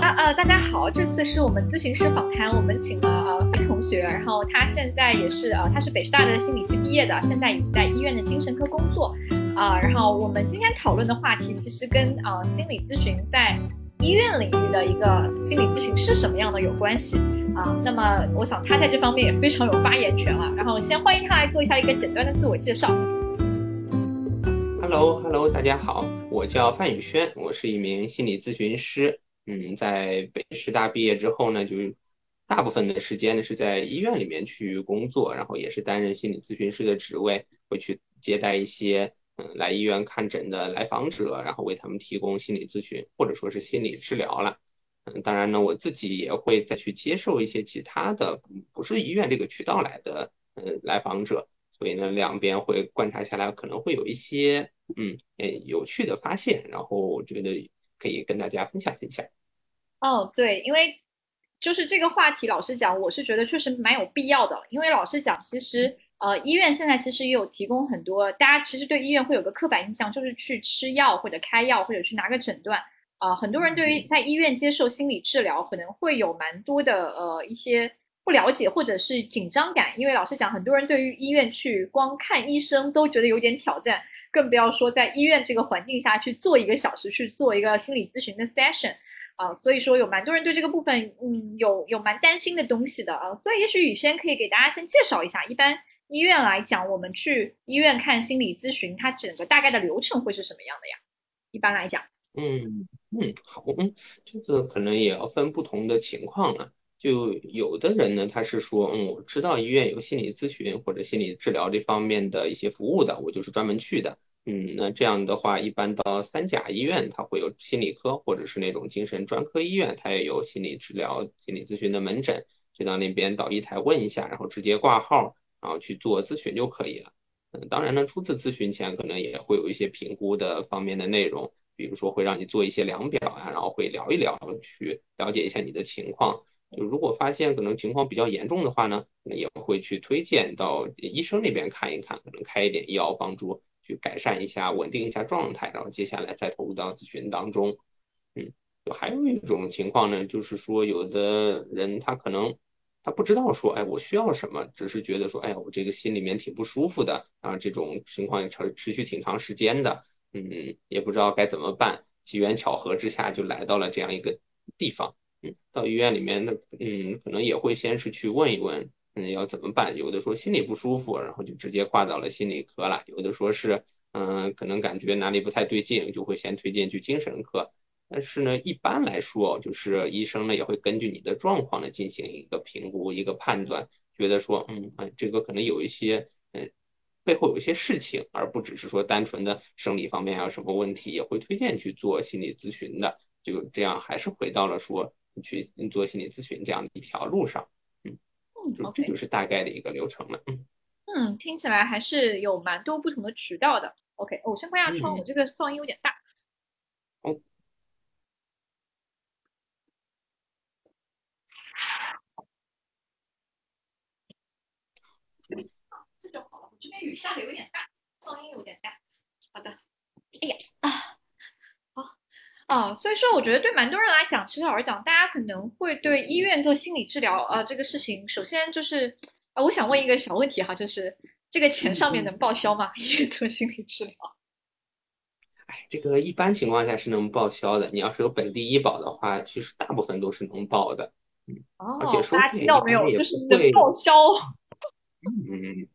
啊，呃，大家好，这次是我们咨询师访谈，我们请了呃飞同学，然后他现在也是呃他是北师大的心理系毕业的，现在已在医院的精神科工作，啊，然后我们今天讨论的话题其实跟呃心理咨询在医院领域的一个心理咨询是什么样的有关系啊，那么我想他在这方面也非常有发言权啊，然后先欢迎他来做一下一个简单的自我介绍。Hello，Hello，大家好，我叫范宇轩，我是一名心理咨询师。嗯，在北师大毕业之后呢，就大部分的时间呢是在医院里面去工作，然后也是担任心理咨询师的职位，会去接待一些嗯来医院看诊的来访者，然后为他们提供心理咨询或者说是心理治疗了。嗯，当然呢，我自己也会再去接受一些其他的不是医院这个渠道来的嗯来访者，所以呢，两边会观察下来，可能会有一些。嗯，诶，有趣的发现，然后我觉得可以跟大家分享分享。哦，对，因为就是这个话题，老实讲，我是觉得确实蛮有必要的。因为老实讲，其实呃，医院现在其实也有提供很多，大家其实对医院会有个刻板印象，就是去吃药或者开药或者去拿个诊断。啊，很多人对于在医院接受心理治疗可能会有蛮多的呃一些不了解或者是紧张感。因为老实讲，很多人对于医院去光看医生都觉得有点挑战。更不要说在医院这个环境下去做一个小时去做一个心理咨询的 session 啊，所以说有蛮多人对这个部分嗯有有蛮担心的东西的啊，所以也许宇轩可以给大家先介绍一下，一般医院来讲，我们去医院看心理咨询，它整个大概的流程会是什么样的呀？一般来讲，嗯嗯好，嗯，这个可能也要分不同的情况了。就有的人呢，他是说，嗯，我知道医院有心理咨询或者心理治疗这方面的一些服务的，我就是专门去的。嗯，那这样的话，一般到三甲医院，它会有心理科，或者是那种精神专科医院，它也有心理治疗、心理咨询的门诊，就到那边导医台问一下，然后直接挂号，然后去做咨询就可以了。嗯，当然呢，初次咨询前可能也会有一些评估的方面的内容，比如说会让你做一些量表啊，然后会聊一聊，去了解一下你的情况。就如果发现可能情况比较严重的话呢，可能也会去推荐到医生那边看一看，可能开一点药帮助去改善一下、稳定一下状态，然后接下来再投入到咨询当中。嗯，就还有一种情况呢，就是说有的人他可能他不知道说，哎，我需要什么，只是觉得说，哎呀，我这个心里面挺不舒服的啊，这种情况持持续挺长时间的，嗯，也不知道该怎么办，机缘巧合之下就来到了这样一个地方。嗯到医院里面，那嗯，可能也会先是去问一问，嗯，要怎么办？有的说心里不舒服，然后就直接挂到了心理科了；有的说是，嗯，可能感觉哪里不太对劲，就会先推荐去精神科。但是呢，一般来说，就是医生呢也会根据你的状况呢进行一个评估、一个判断，觉得说，嗯，这个可能有一些，嗯，背后有一些事情，而不只是说单纯的生理方面还有什么问题，也会推荐去做心理咨询的。就这样，还是回到了说。去做心理咨询这样的一条路上，嗯，就这就是大概的一个流程了，嗯嗯，听起来还是有蛮多不同的渠道的。OK，我先关下窗，我这个噪音有点大。哦，这就好了。我这边雨下的有点大，噪音有点大。好的。哎呀啊。啊，所以说我觉得对蛮多人来讲，其实老实讲，大家可能会对医院做心理治疗啊这个事情，首先就是啊，我想问一个小问题哈，就是这个钱上面能报销吗？医院做心理治疗？哎，这个一般情况下是能报销的。你要是有本地医保的话，其实大部分都是能报的。嗯，而且收费一般也就是能报销。嗯，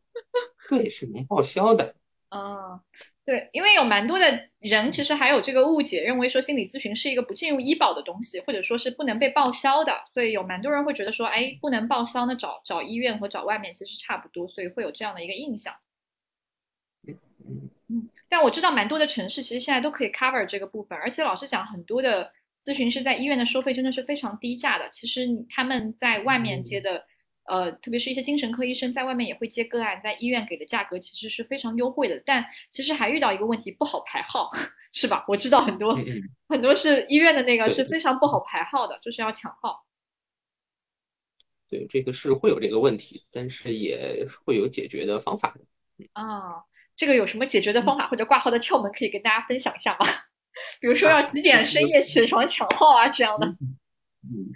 对，是能报销的。啊。对，因为有蛮多的人其实还有这个误解，认为说心理咨询是一个不进入医保的东西，或者说是不能被报销的，所以有蛮多人会觉得说，哎，不能报销，那找找医院和找外面其实差不多，所以会有这样的一个印象。嗯，但我知道蛮多的城市其实现在都可以 cover 这个部分，而且老实讲，很多的咨询师在医院的收费真的是非常低价的，其实他们在外面接的。呃，特别是一些精神科医生在外面也会接个案，在医院给的价格其实是非常优惠的，但其实还遇到一个问题，不好排号，是吧？我知道很多很多是医院的那个是非常不好排号的，就是要抢号。对，这个是会有这个问题，但是也会有解决的方法的。啊，这个有什么解决的方法或者挂号的窍门可以跟大家分享一下吗？比如说要几点深夜起床抢号啊这样的。嗯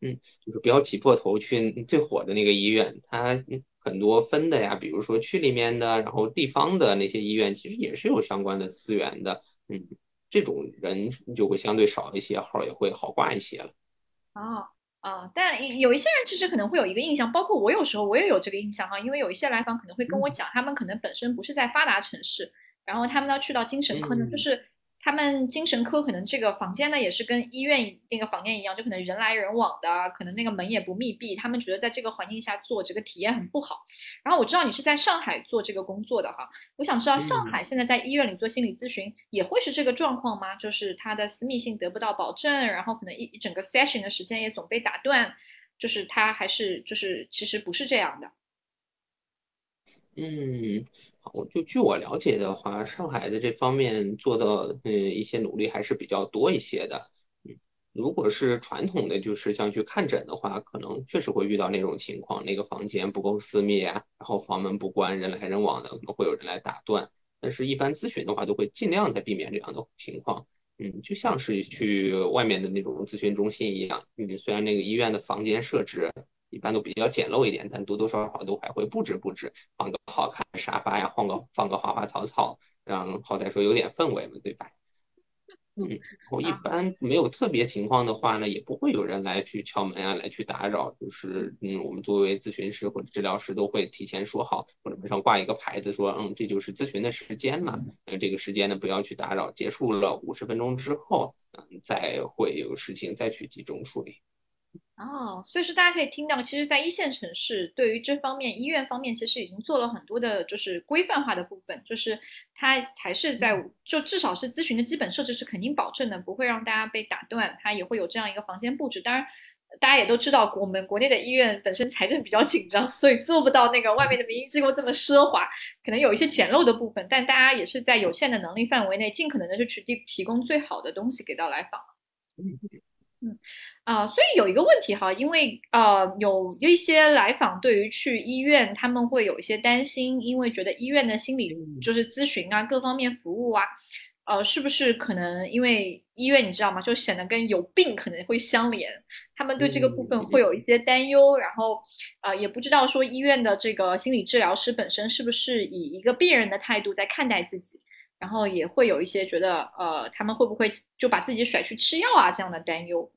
嗯，就是不要挤破头去最火的那个医院，它很多分的呀，比如说区里面的，然后地方的那些医院，其实也是有相关的资源的。嗯，这种人就会相对少一些，号也会好挂一些了。哦。啊，但有一些人其实可能会有一个印象，包括我有时候我也有这个印象哈，因为有一些来访可能会跟我讲，他们可能本身不是在发达城市，然后他们要去到精神科呢，就是。他们精神科可能这个房间呢，也是跟医院那个房间一样，就可能人来人往的，可能那个门也不密闭。他们觉得在这个环境下做这个体验很不好。然后我知道你是在上海做这个工作的哈，我想知道上海现在在医院里做心理咨询也会是这个状况吗？就是他的私密性得不到保证，然后可能一一整个 session 的时间也总被打断，就是他还是就是其实不是这样的。嗯。我就据我了解的话，上海的这方面做的嗯一些努力还是比较多一些的。嗯，如果是传统的，就是像去看诊的话，可能确实会遇到那种情况，那个房间不够私密啊，然后房门不关，人来人往的，可能会有人来打断。但是，一般咨询的话，都会尽量在避免这样的情况。嗯，就像是去外面的那种咨询中心一样，嗯，虽然那个医院的房间设置。一般都比较简陋一点，但多多少少都还会布置布置，放个好看的沙发呀，放个放个花花草草，让好歹说有点氛围嘛，对吧？嗯，我一般没有特别情况的话呢，也不会有人来去敲门啊，来去打扰。就是嗯，我们作为咨询师或者治疗师都会提前说好，或者门上挂一个牌子，说嗯，这就是咨询的时间了，嗯，这个时间呢不要去打扰，结束了五十分钟之后，嗯，再会有事情再去集中处理。哦，所以说大家可以听到，其实，在一线城市，对于这方面医院方面，其实已经做了很多的，就是规范化的部分，就是它还是在，就至少是咨询的基本设置是肯定保证的，不会让大家被打断，它也会有这样一个房间布置。当然，大家也都知道，我们国内的医院本身财政比较紧张，所以做不到那个外面的民营机构这么奢华，可能有一些简陋的部分，但大家也是在有限的能力范围内，尽可能的去提提供最好的东西给到来访。嗯。啊，所以有一个问题哈，因为呃有一些来访对于去医院，他们会有一些担心，因为觉得医院的心理就是咨询啊，各方面服务啊，呃，是不是可能因为医院你知道吗，就显得跟有病可能会相连，他们对这个部分会有一些担忧，然后呃也不知道说医院的这个心理治疗师本身是不是以一个病人的态度在看待自己，然后也会有一些觉得呃他们会不会就把自己甩去吃药啊这样的担忧。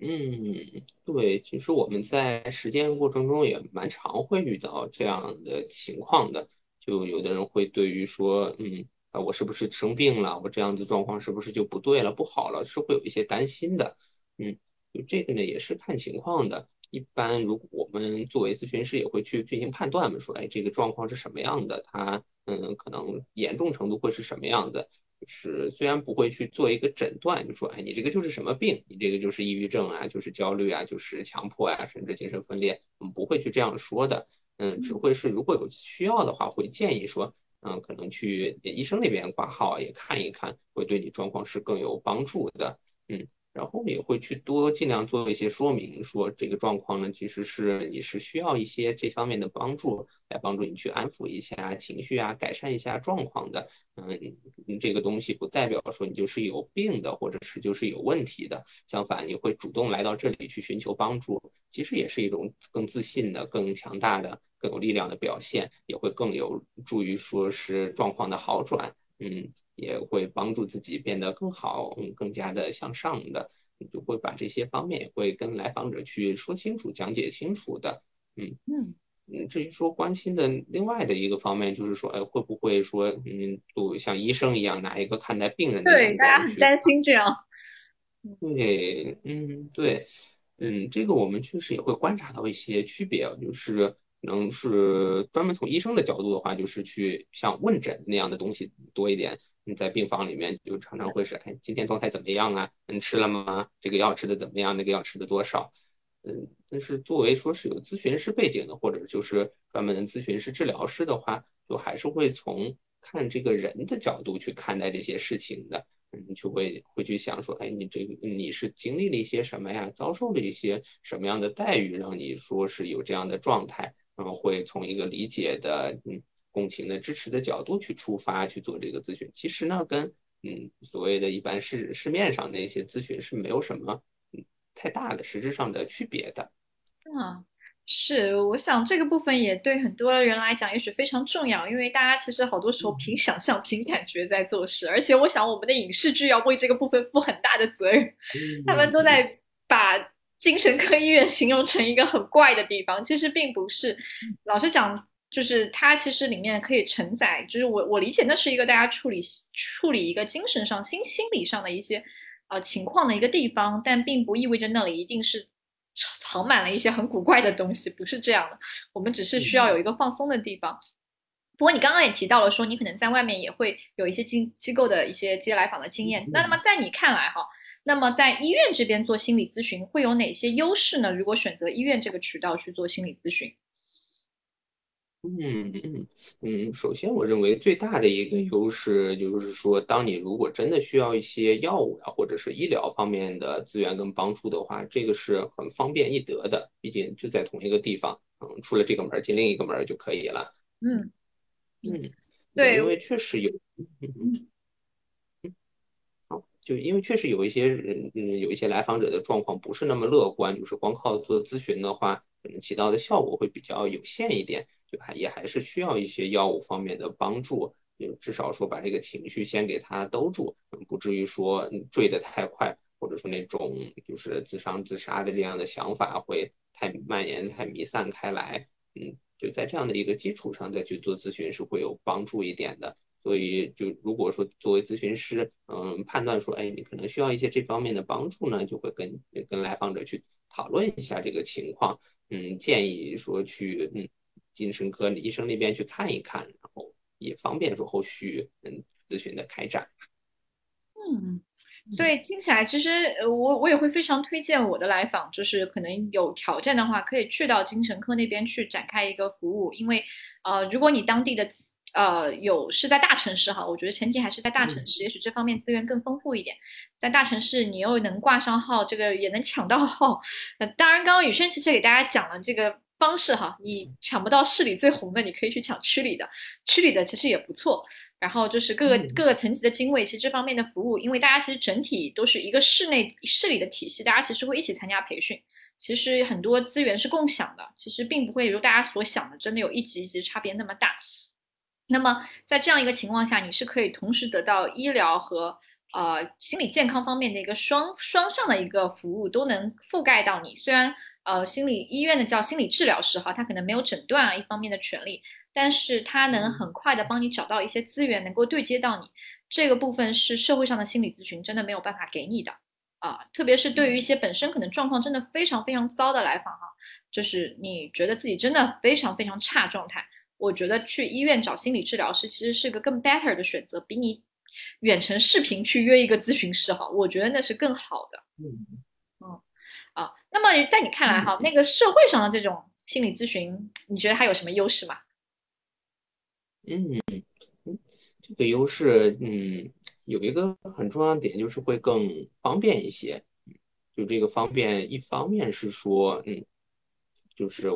嗯，对，其实我们在实践过程中也蛮常会遇到这样的情况的。就有的人会对于说，嗯，啊，我是不是生病了？我这样子状况是不是就不对了、不好了？是会有一些担心的。嗯，就这个呢，也是看情况的。一般如果我们作为咨询师，也会去进行判断嘛，说，哎，这个状况是什么样的？它，嗯，可能严重程度会是什么样的？是虽然不会去做一个诊断，就说哎，你这个就是什么病，你这个就是抑郁症啊，就是焦虑啊，就是强迫啊，甚至精神分裂，我们不会去这样说的。嗯，只会是如果有需要的话，会建议说，嗯，可能去医生那边挂号也看一看，会对你状况是更有帮助的。嗯。然后也会去多尽量做一些说明，说这个状况呢，其实是你是需要一些这方面的帮助，来帮助你去安抚一下情绪啊，改善一下状况的。嗯，这个东西不代表说你就是有病的，或者是就是有问题的。相反，你会主动来到这里去寻求帮助，其实也是一种更自信的、更强大的、更有力量的表现，也会更有助于说是状况的好转。嗯，也会帮助自己变得更好，嗯，更加的向上的，你就会把这些方面也会跟来访者去说清楚、讲解清楚的。嗯嗯嗯，至于说关心的另外的一个方面，就是说，哎，会不会说，嗯，就像医生一样拿一个看待病人的对，大家很担心这样。对，嗯，对，嗯，这个我们确实也会观察到一些区别，就是。能是专门从医生的角度的话，就是去像问诊那样的东西多一点。你在病房里面就常常会是，哎，今天状态怎么样啊？你吃了吗？这个药吃的怎么样？那个药吃的多少？嗯，但是作为说是有咨询师背景的，或者就是专门的咨询师、治疗师的话，就还是会从看这个人的角度去看待这些事情的。嗯，就会会去想说，哎，你这个你是经历了一些什么呀？遭受了一些什么样的待遇，让你说是有这样的状态？然后会从一个理解的、嗯共情的、支持的角度去出发去做这个咨询。其实呢，跟嗯，所谓的一般市市面上那些咨询是没有什么嗯太大的实质上的区别的。嗯，是，我想这个部分也对很多人来讲也许非常重要，因为大家其实好多时候凭想象、凭感觉在做事，而且我想我们的影视剧要为这个部分负很大的责任，他们都在把精神科医院 形容成一个很怪的地方，其实并不是。老实讲，就是它其实里面可以承载，就是我我理解那是一个大家处理处理一个精神上、心心理上的一些呃情况的一个地方，但并不意味着那里一定是。藏满了一些很古怪的东西，不是这样的。我们只是需要有一个放松的地方。不过你刚刚也提到了，说你可能在外面也会有一些机机构的一些接来访的经验。那那么在你看来，哈，那么在医院这边做心理咨询会有哪些优势呢？如果选择医院这个渠道去做心理咨询？嗯嗯嗯，首先我认为最大的一个优势就是说，当你如果真的需要一些药物啊，或者是医疗方面的资源跟帮助的话，这个是很方便易得的，毕竟就在同一个地方，嗯，出了这个门进另一个门就可以了。嗯嗯，对，因为确实有，就因为确实有一些人，嗯，有一些来访者的状况不是那么乐观，就是光靠做咨询的话，可能起到的效果会比较有限一点。就还也还是需要一些药物方面的帮助，就至少说把这个情绪先给他兜住，不至于说坠得太快，或者说那种就是自伤自杀的这样的想法会太蔓延、太弥散开来。嗯，就在这样的一个基础上再去做咨询是会有帮助一点的。所以就如果说作为咨询师，嗯，判断说，哎，你可能需要一些这方面的帮助呢，就会跟跟来访者去讨论一下这个情况，嗯，建议说去，嗯。精神科医生那边去看一看，然后也方便说后续嗯咨询的开展。嗯，对，听起来其实我我也会非常推荐我的来访，就是可能有条件的话，可以去到精神科那边去展开一个服务，因为呃，如果你当地的呃有是在大城市哈，我觉得前提还是在大城市，也许这方面资源更丰富一点。在大城市你又能挂上号，这个也能抢到号。呃，当然，刚刚宇轩其实给大家讲了这个。方式哈，你抢不到市里最红的，你可以去抢区里的，区里的其实也不错。然后就是各个各个层级的经纬，其实这方面的服务，因为大家其实整体都是一个市内市里的体系，大家其实会一起参加培训，其实很多资源是共享的，其实并不会如大家所想的，真的有一级一级差别那么大。那么在这样一个情况下，你是可以同时得到医疗和呃心理健康方面的一个双双向的一个服务，都能覆盖到你。虽然。呃，心理医院的叫心理治疗师哈，他可能没有诊断啊一方面的权利，但是他能很快的帮你找到一些资源，能够对接到你这个部分是社会上的心理咨询真的没有办法给你的啊，特别是对于一些本身可能状况真的非常非常糟的来访哈，就是你觉得自己真的非常非常差状态，我觉得去医院找心理治疗师其实是个更 better 的选择，比你远程视频去约一个咨询师哈，我觉得那是更好的。嗯。啊，那么在你看来哈，那个社会上的这种心理咨询，你觉得它有什么优势吗？嗯，这个优势，嗯，有一个很重要的点就是会更方便一些。就这个方便，一方面是说，嗯，就是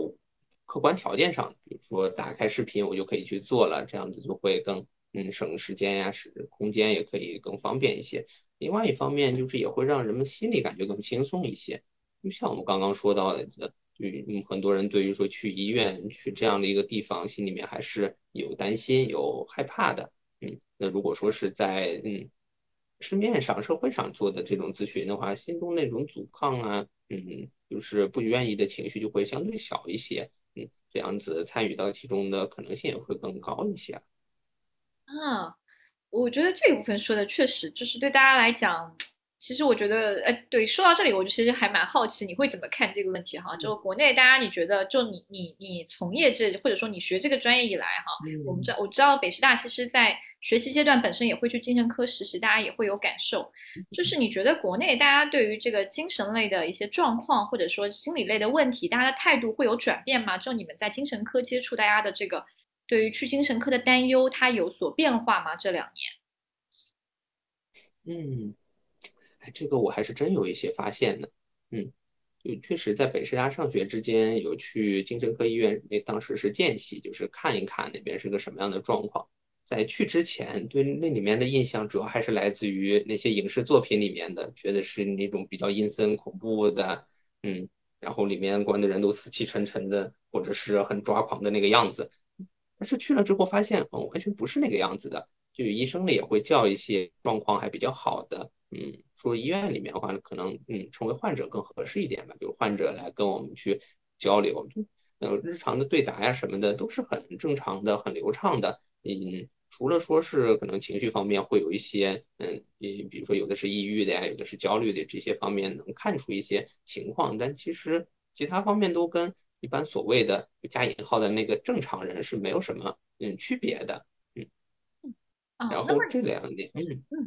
客观条件上，比如说打开视频我就可以去做了，这样子就会更嗯省时间呀，使空间也可以更方便一些。另外一方面就是也会让人们心里感觉更轻松一些。就像我们刚刚说到的，嗯很多人对于说去医院去这样的一个地方，心里面还是有担心、有害怕的。嗯，那如果说是在嗯市面上、社会上做的这种咨询的话，心中那种阻抗啊，嗯，就是不愿意的情绪就会相对小一些。这样子参与到其中的可能性也会更高一些。啊，我觉得这一部分说的确实就是对大家来讲。其实我觉得，呃，对，说到这里，我就其实还蛮好奇，你会怎么看这个问题哈？就国内大家，你觉得，就你你你从业这，或者说你学这个专业以来哈，我们知道我知道北师大其实在学习阶段本身也会去精神科实习，大家也会有感受。就是你觉得国内大家对于这个精神类的一些状况，或者说心理类的问题，大家的态度会有转变吗？就你们在精神科接触大家的这个，对于去精神科的担忧，它有所变化吗？这两年？嗯。这个我还是真有一些发现的，嗯，就确实在北师大上学之间有去精神科医院，那当时是见习，就是看一看那边是个什么样的状况。在去之前对那里面的印象主要还是来自于那些影视作品里面的，觉得是那种比较阴森恐怖的，嗯，然后里面关的人都死气沉沉的，或者是很抓狂的那个样子。但是去了之后发现，嗯，完全不是那个样子的。就医生呢也会叫一些状况还比较好的，嗯，说医院里面的话，可能嗯成为患者更合适一点吧。比如患者来跟我们去交流，就嗯日常的对答呀什么的都是很正常的、很流畅的。嗯，除了说是可能情绪方面会有一些，嗯，比如说有的是抑郁的呀，有的是焦虑的这些方面能看出一些情况，但其实其他方面都跟一般所谓的加引号的那个正常人是没有什么嗯区别的。嗯然后这两点，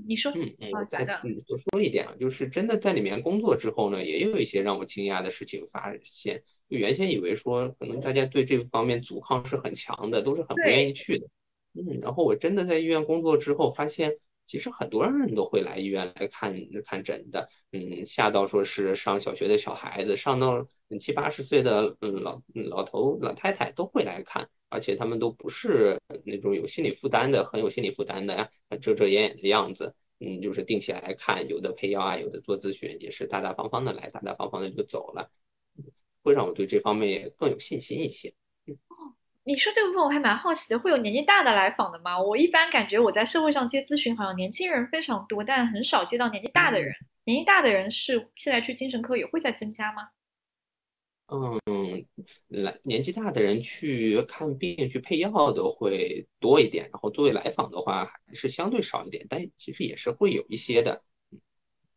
你说，嗯嗯，我再嗯多说一点啊，就是真的在里面工作之后呢，也有一些让我惊讶的事情发现。就原先以为说，可能大家对这方面阻抗是很强的，都是很不愿意去的。嗯，然后我真的在医院工作之后，发现其实很多人都会来医院来看看诊的。嗯，下到说是上小学的小孩子，上到七八十岁的嗯老老头老太太都会来看。而且他们都不是那种有心理负担的，很有心理负担的呀，遮遮掩掩的样子。嗯，就是定期来看，有的配药啊，有的做咨询，也是大大方方的来，大大方方的就走了，会让我对这方面也更有信心一些。哦，你说这部分我还蛮好奇的，会有年纪大的来访的吗？我一般感觉我在社会上接咨询，好像年轻人非常多，但很少接到年纪大的人。年纪大的人是现在去精神科也会在增加吗？嗯，来年纪大的人去看病、去配药的会多一点，然后作为来访的话还是相对少一点，但其实也是会有一些的。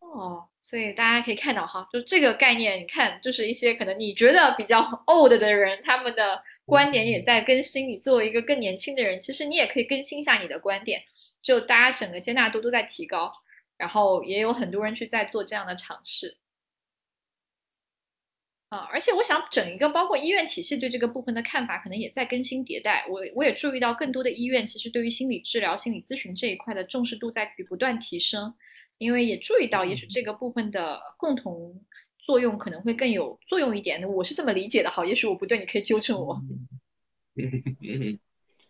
哦，所以大家可以看到哈，就这个概念，你看，就是一些可能你觉得比较 old 的人，他们的观点也在更新。你作为一个更年轻的人，其实你也可以更新一下你的观点，就大家整个接纳度都在提高，然后也有很多人去在做这样的尝试。啊，而且我想整一个包括医院体系对这个部分的看法，可能也在更新迭代。我我也注意到更多的医院其实对于心理治疗、心理咨询这一块的重视度在不断提升，因为也注意到也许这个部分的共同作用可能会更有作用一点。我是这么理解的，哈，也许我不对，你可以纠正我。嗯，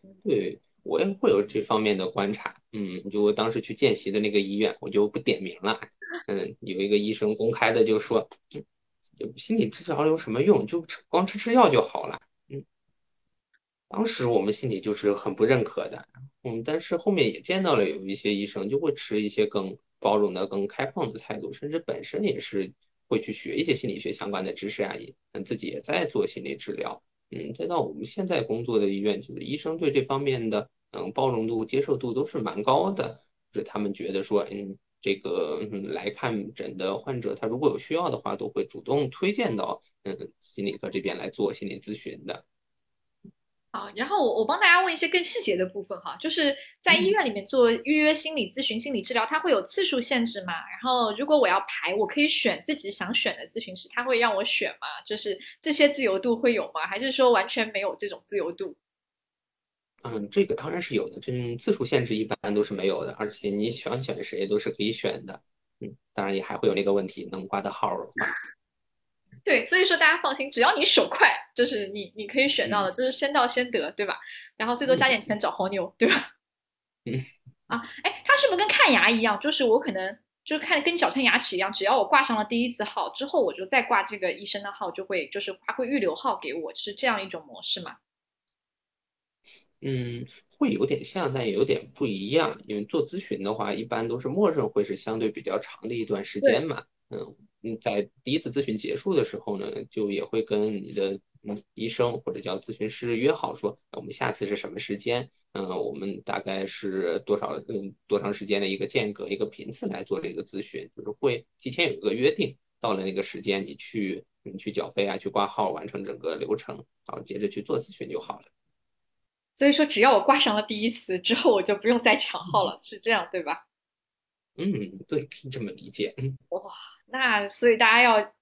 对我也会有这方面的观察。嗯，就我当时去见习的那个医院，我就不点名了。嗯，有一个医生公开的就说。心理治疗有什么用？就光吃吃药就好了。嗯，当时我们心里就是很不认可的。嗯，但是后面也见到了有一些医生就会持一些更包容的、更开放的态度，甚至本身也是会去学一些心理学相关的知识啊，也自己也在做心理治疗。嗯，再到我们现在工作的医院，就是医生对这方面的嗯包容度、接受度都是蛮高的，就是他们觉得说嗯。这个来看诊的患者，他如果有需要的话，都会主动推荐到嗯心理科这边来做心理咨询的。好，然后我我帮大家问一些更细节的部分哈，就是在医院里面做预约心理咨询、心理治疗，它会有次数限制吗？然后如果我要排，我可以选自己想选的咨询师，他会让我选吗？就是这些自由度会有吗？还是说完全没有这种自由度？嗯，这个当然是有的，这次数限制一般都是没有的，而且你想选谁都是可以选的。嗯，当然也还会有那个问题，能挂的号吗？对，所以说大家放心，只要你手快，就是你你可以选到的，就是先到先得，对吧？然后最多加点钱找黄牛，对吧？嗯。啊，哎，它是不是跟看牙一样？就是我可能就是看跟矫正牙齿一样，只要我挂上了第一次号之后，我就再挂这个医生的号，就会就是他会预留号给我，是这样一种模式吗？嗯，会有点像，但也有点不一样。因为做咨询的话，一般都是默认会是相对比较长的一段时间嘛。嗯嗯，在第一次咨询结束的时候呢，就也会跟你的嗯医生或者叫咨询师约好说，我们下次是什么时间？嗯，我们大概是多少嗯多长时间的一个间隔、一个频次来做这个咨询，就是会提前有一个约定，到了那个时间你去你去缴费啊，去挂号，完成整个流程，然后接着去做咨询就好了。所以说，只要我挂上了第一次之后，我就不用再抢号了，是这样对吧？嗯，对，可以这么理解。嗯，哇，那所以大家要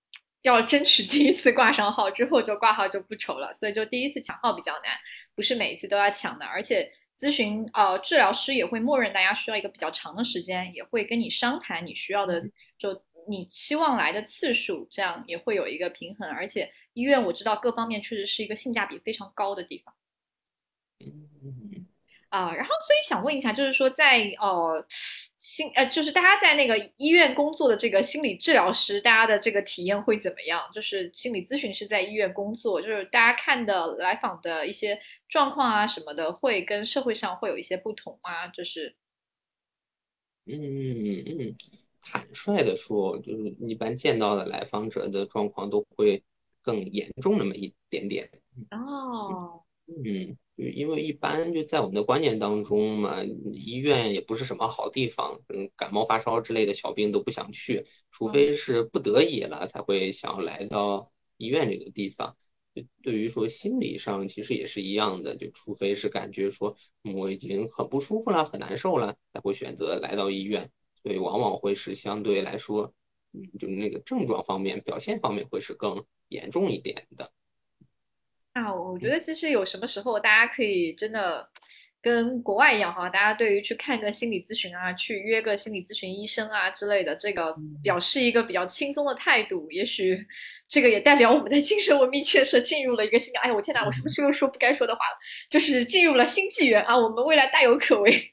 要争取第一次挂上号之后就挂号就不愁了。所以就第一次抢号比较难，不是每一次都要抢的。而且咨询呃治疗师也会默认大家需要一个比较长的时间，也会跟你商谈你需要的，就你期望来的次数，这样也会有一个平衡。而且医院我知道各方面确实是一个性价比非常高的地方。嗯，啊，然后所以想问一下，就是说在呃心呃，就是大家在那个医院工作的这个心理治疗师，大家的这个体验会怎么样？就是心理咨询师在医院工作，就是大家看的来访的一些状况啊什么的，会跟社会上会有一些不同吗？就是，嗯嗯，坦率的说，就是一般见到的来访者的状况都会更严重那么一点点。哦，嗯。因为一般就在我们的观念当中嘛，医院也不是什么好地方，嗯，感冒发烧之类的小病都不想去，除非是不得已了才会想要来到医院这个地方。就对于说心理上其实也是一样的，就除非是感觉说我已经很不舒服了、很难受了，才会选择来到医院。所以往往会是相对来说，嗯，就那个症状方面、表现方面会是更严重一点的。啊，我觉得其实有什么时候大家可以真的跟国外一样哈，大家对于去看个心理咨询啊，去约个心理咨询医生啊之类的，这个表示一个比较轻松的态度。也许这个也代表我们的精神文明建设进入了一个新的。哎呀，我天哪，我是不是又说不该说的话了？就是进入了新纪元啊，我们未来大有可为。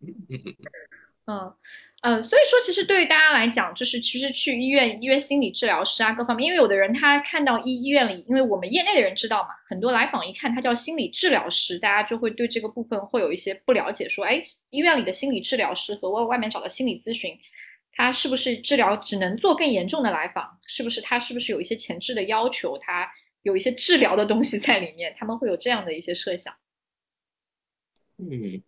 嗯。嗯，所以说其实对于大家来讲，就是其实去医院约心理治疗师啊，各方面，因为有的人他看到医医院里，因为我们业内的人知道嘛，很多来访一看他叫心理治疗师，大家就会对这个部分会有一些不了解，说，哎，医院里的心理治疗师和外外面找的心理咨询，他是不是治疗只能做更严重的来访？是不是他是不是有一些前置的要求？他有一些治疗的东西在里面？他们会有这样的一些设想。嗯。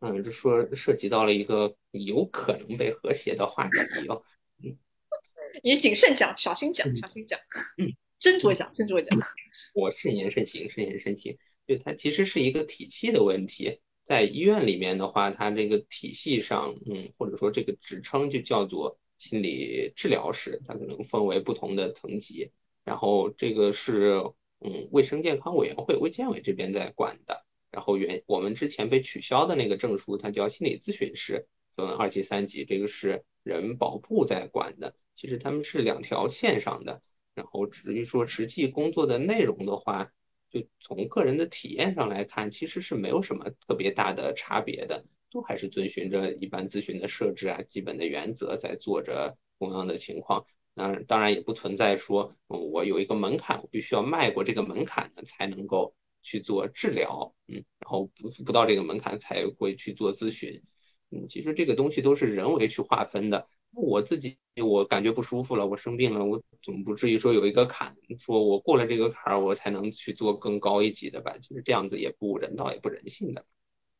嗯，就说涉及到了一个有可能被和谐的话题哦。嗯，你谨慎讲，小心讲，小心讲。嗯，斟酌讲，斟酌讲。我慎言慎行，慎言慎行。就它其实是一个体系的问题，在医院里面的话，它这个体系上，嗯，或者说这个职称就叫做心理治疗师，它可能分为不同的层级。然后这个是，嗯，卫生健康委员会卫健委这边在管的。然后原我们之前被取消的那个证书，它叫心理咨询师，分二级、三级，这个是人保部在管的。其实他们是两条线上的。然后至于说实际工作的内容的话，就从个人的体验上来看，其实是没有什么特别大的差别的，都还是遵循着一般咨询的设置啊、基本的原则在做着同样的情况。那当然也不存在说，我有一个门槛，我必须要迈过这个门槛呢才能够。去做治疗，嗯，然后不不到这个门槛才会去做咨询，嗯，其实这个东西都是人为去划分的。我自己我感觉不舒服了，我生病了，我总不至于说有一个坎，说我过了这个坎儿，我才能去做更高一级的吧？就是这样子也不人道，也不人性的。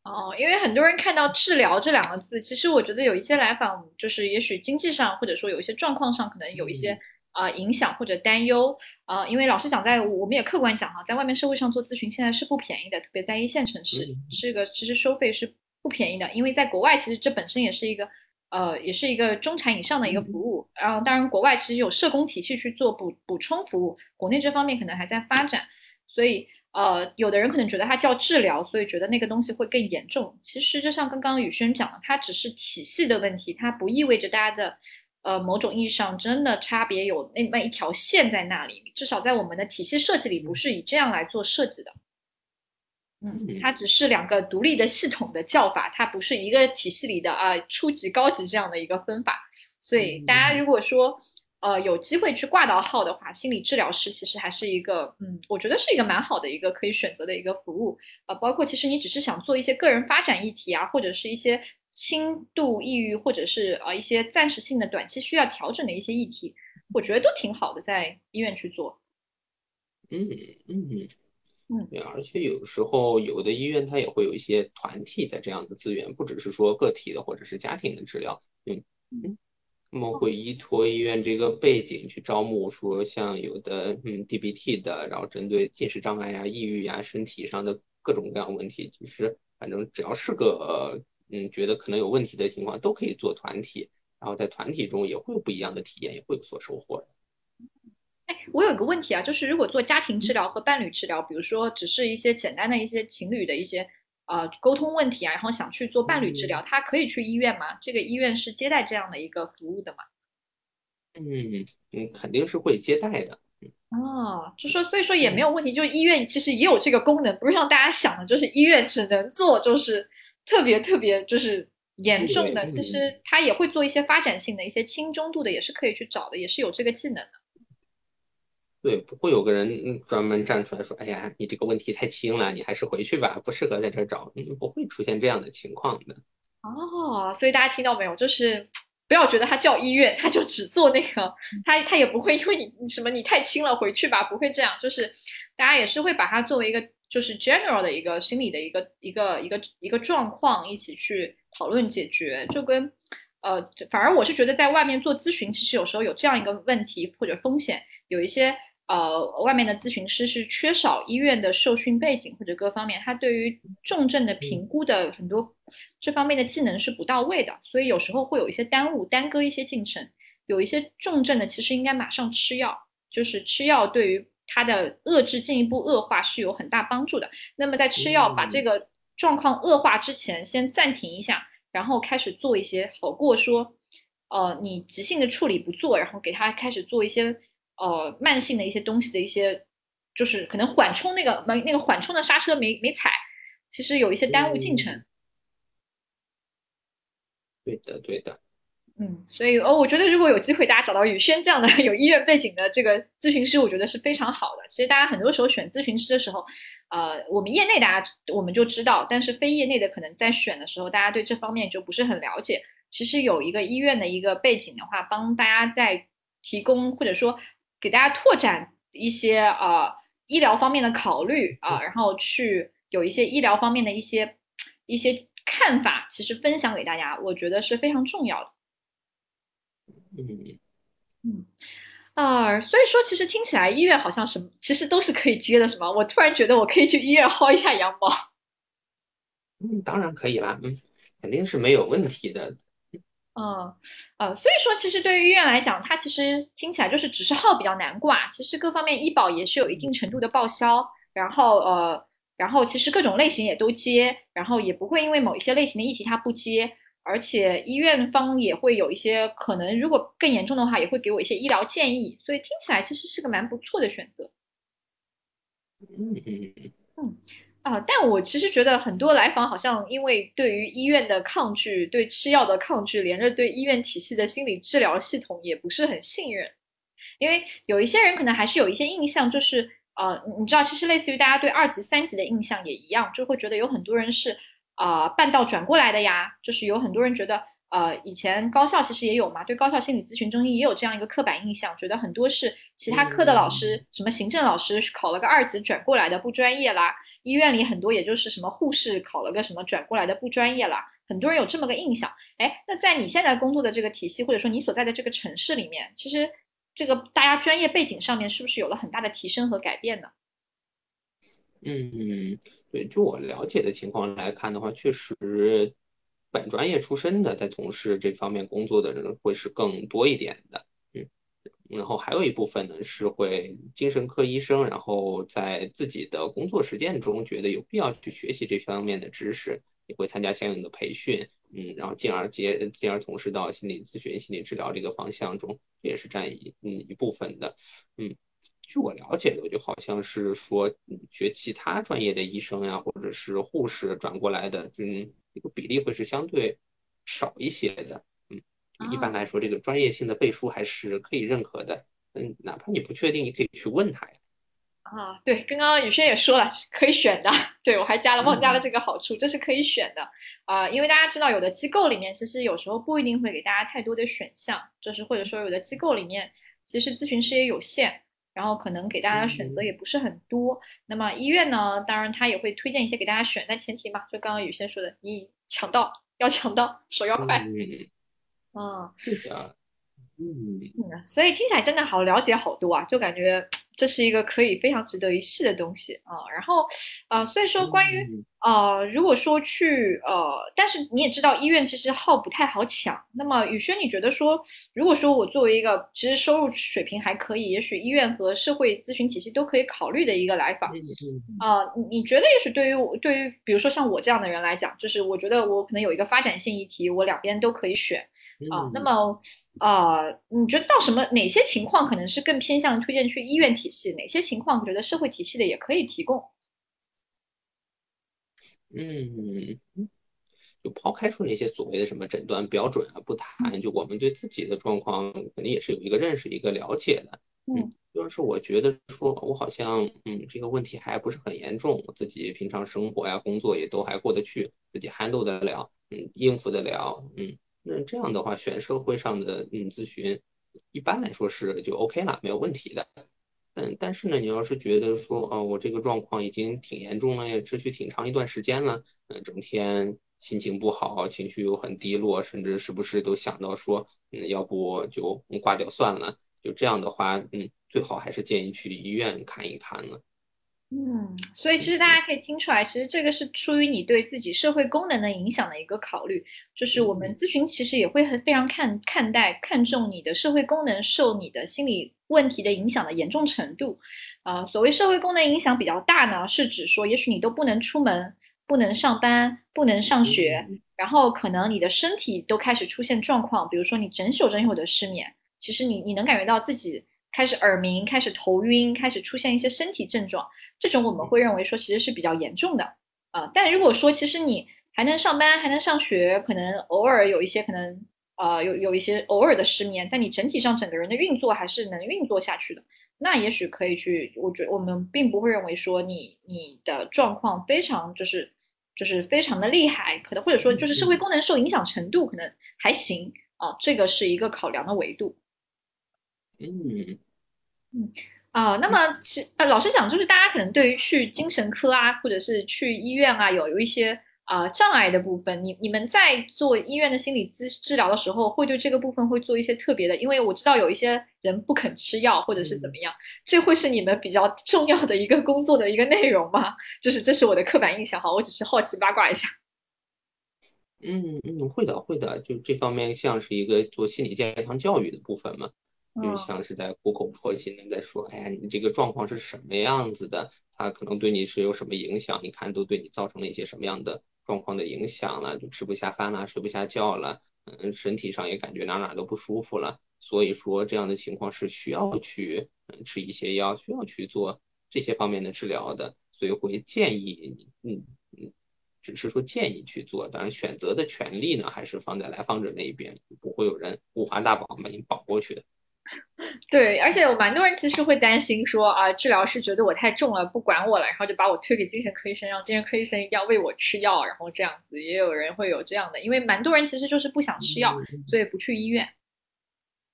哦，因为很多人看到治疗这两个字，其实我觉得有一些来访，就是也许经济上或者说有一些状况上，可能有一些。啊，影响或者担忧啊，因为老实讲，在我们也客观讲哈，在外面社会上做咨询现在是不便宜的，特别在一线城市，这个其实收费是不便宜的。因为在国外，其实这本身也是一个呃，也是一个中产以上的一个服务。然后，当然国外其实有社工体系去做补补充服务，国内这方面可能还在发展。所以，呃，有的人可能觉得它叫治疗，所以觉得那个东西会更严重。其实就像刚刚宇轩讲的，它只是体系的问题，它不意味着大家的。呃，某种意义上真的差别有那么一条线在那里，至少在我们的体系设计里不是以这样来做设计的。嗯，它只是两个独立的系统的叫法，它不是一个体系里的啊初级、高级这样的一个分法。所以大家如果说呃有机会去挂到号的话，心理治疗师其实还是一个嗯，我觉得是一个蛮好的一个可以选择的一个服务啊。包括其实你只是想做一些个人发展议题啊，或者是一些。轻度抑郁，或者是呃一些暂时性的、短期需要调整的一些议题，我觉得都挺好的，在医院去做。嗯嗯嗯，对，而且有时候有的医院它也会有一些团体的这样的资源，不只是说个体的或者是家庭的治疗。嗯嗯，他们会依托医院这个背景去招募，说像有的嗯 DBT 的，然后针对进食障碍呀、抑郁呀、身体上的各种各样问题，其实反正只要是个。嗯，觉得可能有问题的情况都可以做团体，然后在团体中也会有不一样的体验，也会有所收获的。哎，我有个问题啊，就是如果做家庭治疗和伴侣治疗，比如说只是一些简单的一些情侣的一些呃沟通问题啊，然后想去做伴侣治疗，他可以去医院吗？这个医院是接待这样的一个服务的吗？嗯嗯，肯定是会接待的。哦，就说所以说也没有问题，就是医院其实也有这个功能，不是像大家想的，就是医院只能做就是特别特别就是严重的，其实他也会做一些发展性的一些轻中度的，也是可以去找的，也是有这个技能的。对，不会有个人专门站出来说：“哎呀，你这个问题太轻了，你还是回去吧，不适合在这儿找。”嗯，不会出现这样的情况的。哦，所以大家听到没有？就是不要觉得他叫医院，他就只做那个，他他也不会因为你什么你太轻了回去吧，不会这样。就是大家也是会把它作为一个就是 general 的一个心理的一个一个一个一个状况一起去讨论解决。就跟呃，反而我是觉得在外面做咨询，其实有时候有这样一个问题或者风险，有一些。呃，外面的咨询师是缺少医院的受训背景或者各方面，他对于重症的评估的很多这方面的技能是不到位的，所以有时候会有一些耽误、耽搁一些进程。有一些重症的其实应该马上吃药，就是吃药对于他的遏制进一步恶化是有很大帮助的。那么在吃药把这个状况恶化之前，先暂停一下，然后开始做一些好过说，呃，你急性的处理不做，然后给他开始做一些。呃，慢性的一些东西的一些，就是可能缓冲那个没那个缓冲的刹车没没踩，其实有一些耽误进程。对的，对的。嗯，所以哦，我觉得如果有机会大家找到宇轩这样的 有医院背景的这个咨询师，我觉得是非常好的。其实大家很多时候选咨询师的时候，呃，我们业内大家我们就知道，但是非业内的可能在选的时候，大家对这方面就不是很了解。其实有一个医院的一个背景的话，帮大家在提供或者说。给大家拓展一些啊医疗方面的考虑啊，然后去有一些医疗方面的一些一些看法，其实分享给大家，我觉得是非常重要的。嗯嗯啊，所以说其实听起来医院好像什么，其实都是可以接的，是吗？我突然觉得我可以去医院薅一下羊毛。嗯，当然可以啦，嗯，肯定是没有问题的。嗯，呃，所以说，其实对于医院来讲，它其实听起来就是只是号比较难挂，其实各方面医保也是有一定程度的报销，然后呃，然后其实各种类型也都接，然后也不会因为某一些类型的议题它不接，而且医院方也会有一些可能，如果更严重的话，也会给我一些医疗建议，所以听起来其实是个蛮不错的选择。嗯嗯嗯。啊，但我其实觉得很多来访好像因为对于医院的抗拒，对吃药的抗拒，连着对医院体系的心理治疗系统也不是很信任。因为有一些人可能还是有一些印象，就是呃，你知道，其实类似于大家对二级、三级的印象也一样，就会觉得有很多人是啊半道转过来的呀，就是有很多人觉得。呃，以前高校其实也有嘛，对高校心理咨询中心也有这样一个刻板印象，觉得很多是其他科的老师，什么行政老师考了个二级转过来的不专业啦，医院里很多也就是什么护士考了个什么转过来的不专业啦，很多人有这么个印象。哎，那在你现在工作的这个体系，或者说你所在的这个城市里面，其实这个大家专业背景上面是不是有了很大的提升和改变呢？嗯，对，就我了解的情况来看的话，确实。本专业出身的在从事这方面工作的人会是更多一点的，嗯，然后还有一部分呢是会精神科医生，然后在自己的工作实践中觉得有必要去学习这方面的知识，也会参加相应的培训，嗯，然后进而接进而从事到心理咨询、心理治疗这个方向中，这也是占一嗯一部分的，嗯，据我了解的，就好像是说学其他专业的医生呀，或者是护士转过来的，嗯。这个比例会是相对少一些的，嗯，一般来说，这个专业性的背书还是可以认可的，嗯，哪怕你不确定，你可以去问他呀。啊，对，刚刚宇轩也说了，可以选的，对我还加了忘加了这个好处，这是可以选的啊，因为大家知道，有的机构里面其实有时候不一定会给大家太多的选项，就是或者说有的机构里面其实咨询师也有限。然后可能给大家选择也不是很多。那么医院呢，当然他也会推荐一些给大家选，但前提嘛，就刚刚雨轩说的，你抢到要抢到，手要快。嗯，是的，嗯，所以听起来真的好了解好多啊，就感觉这是一个可以非常值得一试的东西啊。然后呃，所以说关于呃，如果说去呃，但是你也知道，医院其实号不太好抢。那么宇轩，你觉得说，如果说我作为一个其实收入水平还可以，也许医院和社会咨询体系都可以考虑的一个来访，啊，你你觉得也许对于对于比如说像我这样的人来讲，就是我觉得我可能有一个发展性议题，我两边都可以选啊。那么呃，你觉得到什么哪些情况可能是更偏向推荐去医院体系？哪些情况觉得社会体系的也可以提供？嗯，就抛开说那些所谓的什么诊断标准啊，不谈，就我们对自己的状况肯定也是有一个认识、一个了解的。嗯，就是我觉得说，我好像嗯这个问题还不是很严重，自己平常生活呀、工作也都还过得去，自己 handle 得了，嗯，应付得了，嗯，那这样的话选社会上的嗯咨询，一般来说是就 OK 了，没有问题的。嗯，但是呢，你要是觉得说，哦，我这个状况已经挺严重了，也持续挺长一段时间了，嗯，整天心情不好，情绪又很低落，甚至时不时都想到说，嗯，要不就挂掉算了，就这样的话，嗯，最好还是建议去医院看一看了。嗯，所以其实大家可以听出来，其实这个是出于你对自己社会功能的影响的一个考虑。就是我们咨询其实也会很非常看看待看重你的社会功能受你的心理问题的影响的严重程度。啊，所谓社会功能影响比较大呢，是指说也许你都不能出门、不能上班、不能上学，然后可能你的身体都开始出现状况，比如说你整宿整宿的失眠，其实你你能感觉到自己。开始耳鸣，开始头晕，开始出现一些身体症状，这种我们会认为说其实是比较严重的啊。但如果说其实你还能上班，还能上学，可能偶尔有一些可能呃有有一些偶尔的失眠，但你整体上整个人的运作还是能运作下去的，那也许可以去。我觉我们并不会认为说你你的状况非常就是就是非常的厉害，可能或者说就是社会功能受影响程度可能还行啊，这个是一个考量的维度。嗯嗯啊，那么其呃，老实讲，就是大家可能对于去精神科啊，或者是去医院啊，有有一些啊障碍的部分。你你们在做医院的心理咨治疗的时候，会对这个部分会做一些特别的，因为我知道有一些人不肯吃药，或者是怎么样，这会是你们比较重要的一个工作的一个内容吗？就是这是我的刻板印象哈，我只是好奇八卦一下。嗯嗯，会的会的，就这方面像是一个做心理健康教育的部分嘛。就像是在苦口婆心的在说，哎呀，你这个状况是什么样子的？它可能对你是有什么影响？你看都对你造成了一些什么样的状况的影响了？就吃不下饭了，睡不下觉了，嗯，身体上也感觉哪哪都不舒服了。所以说这样的情况是需要去嗯吃一些药，需要去做这些方面的治疗的。所以会建议你，嗯嗯，只是说建议去做，当然选择的权利呢还是放在来访者那一边，不会有人五花大绑把你绑过去的。对，而且有蛮多人其实会担心说啊，治疗师觉得我太重了，不管我了，然后就把我推给精神科医生，让精神科医生一定要喂我吃药，然后这样子，也有人会有这样的，因为蛮多人其实就是不想吃药，所以不去医院。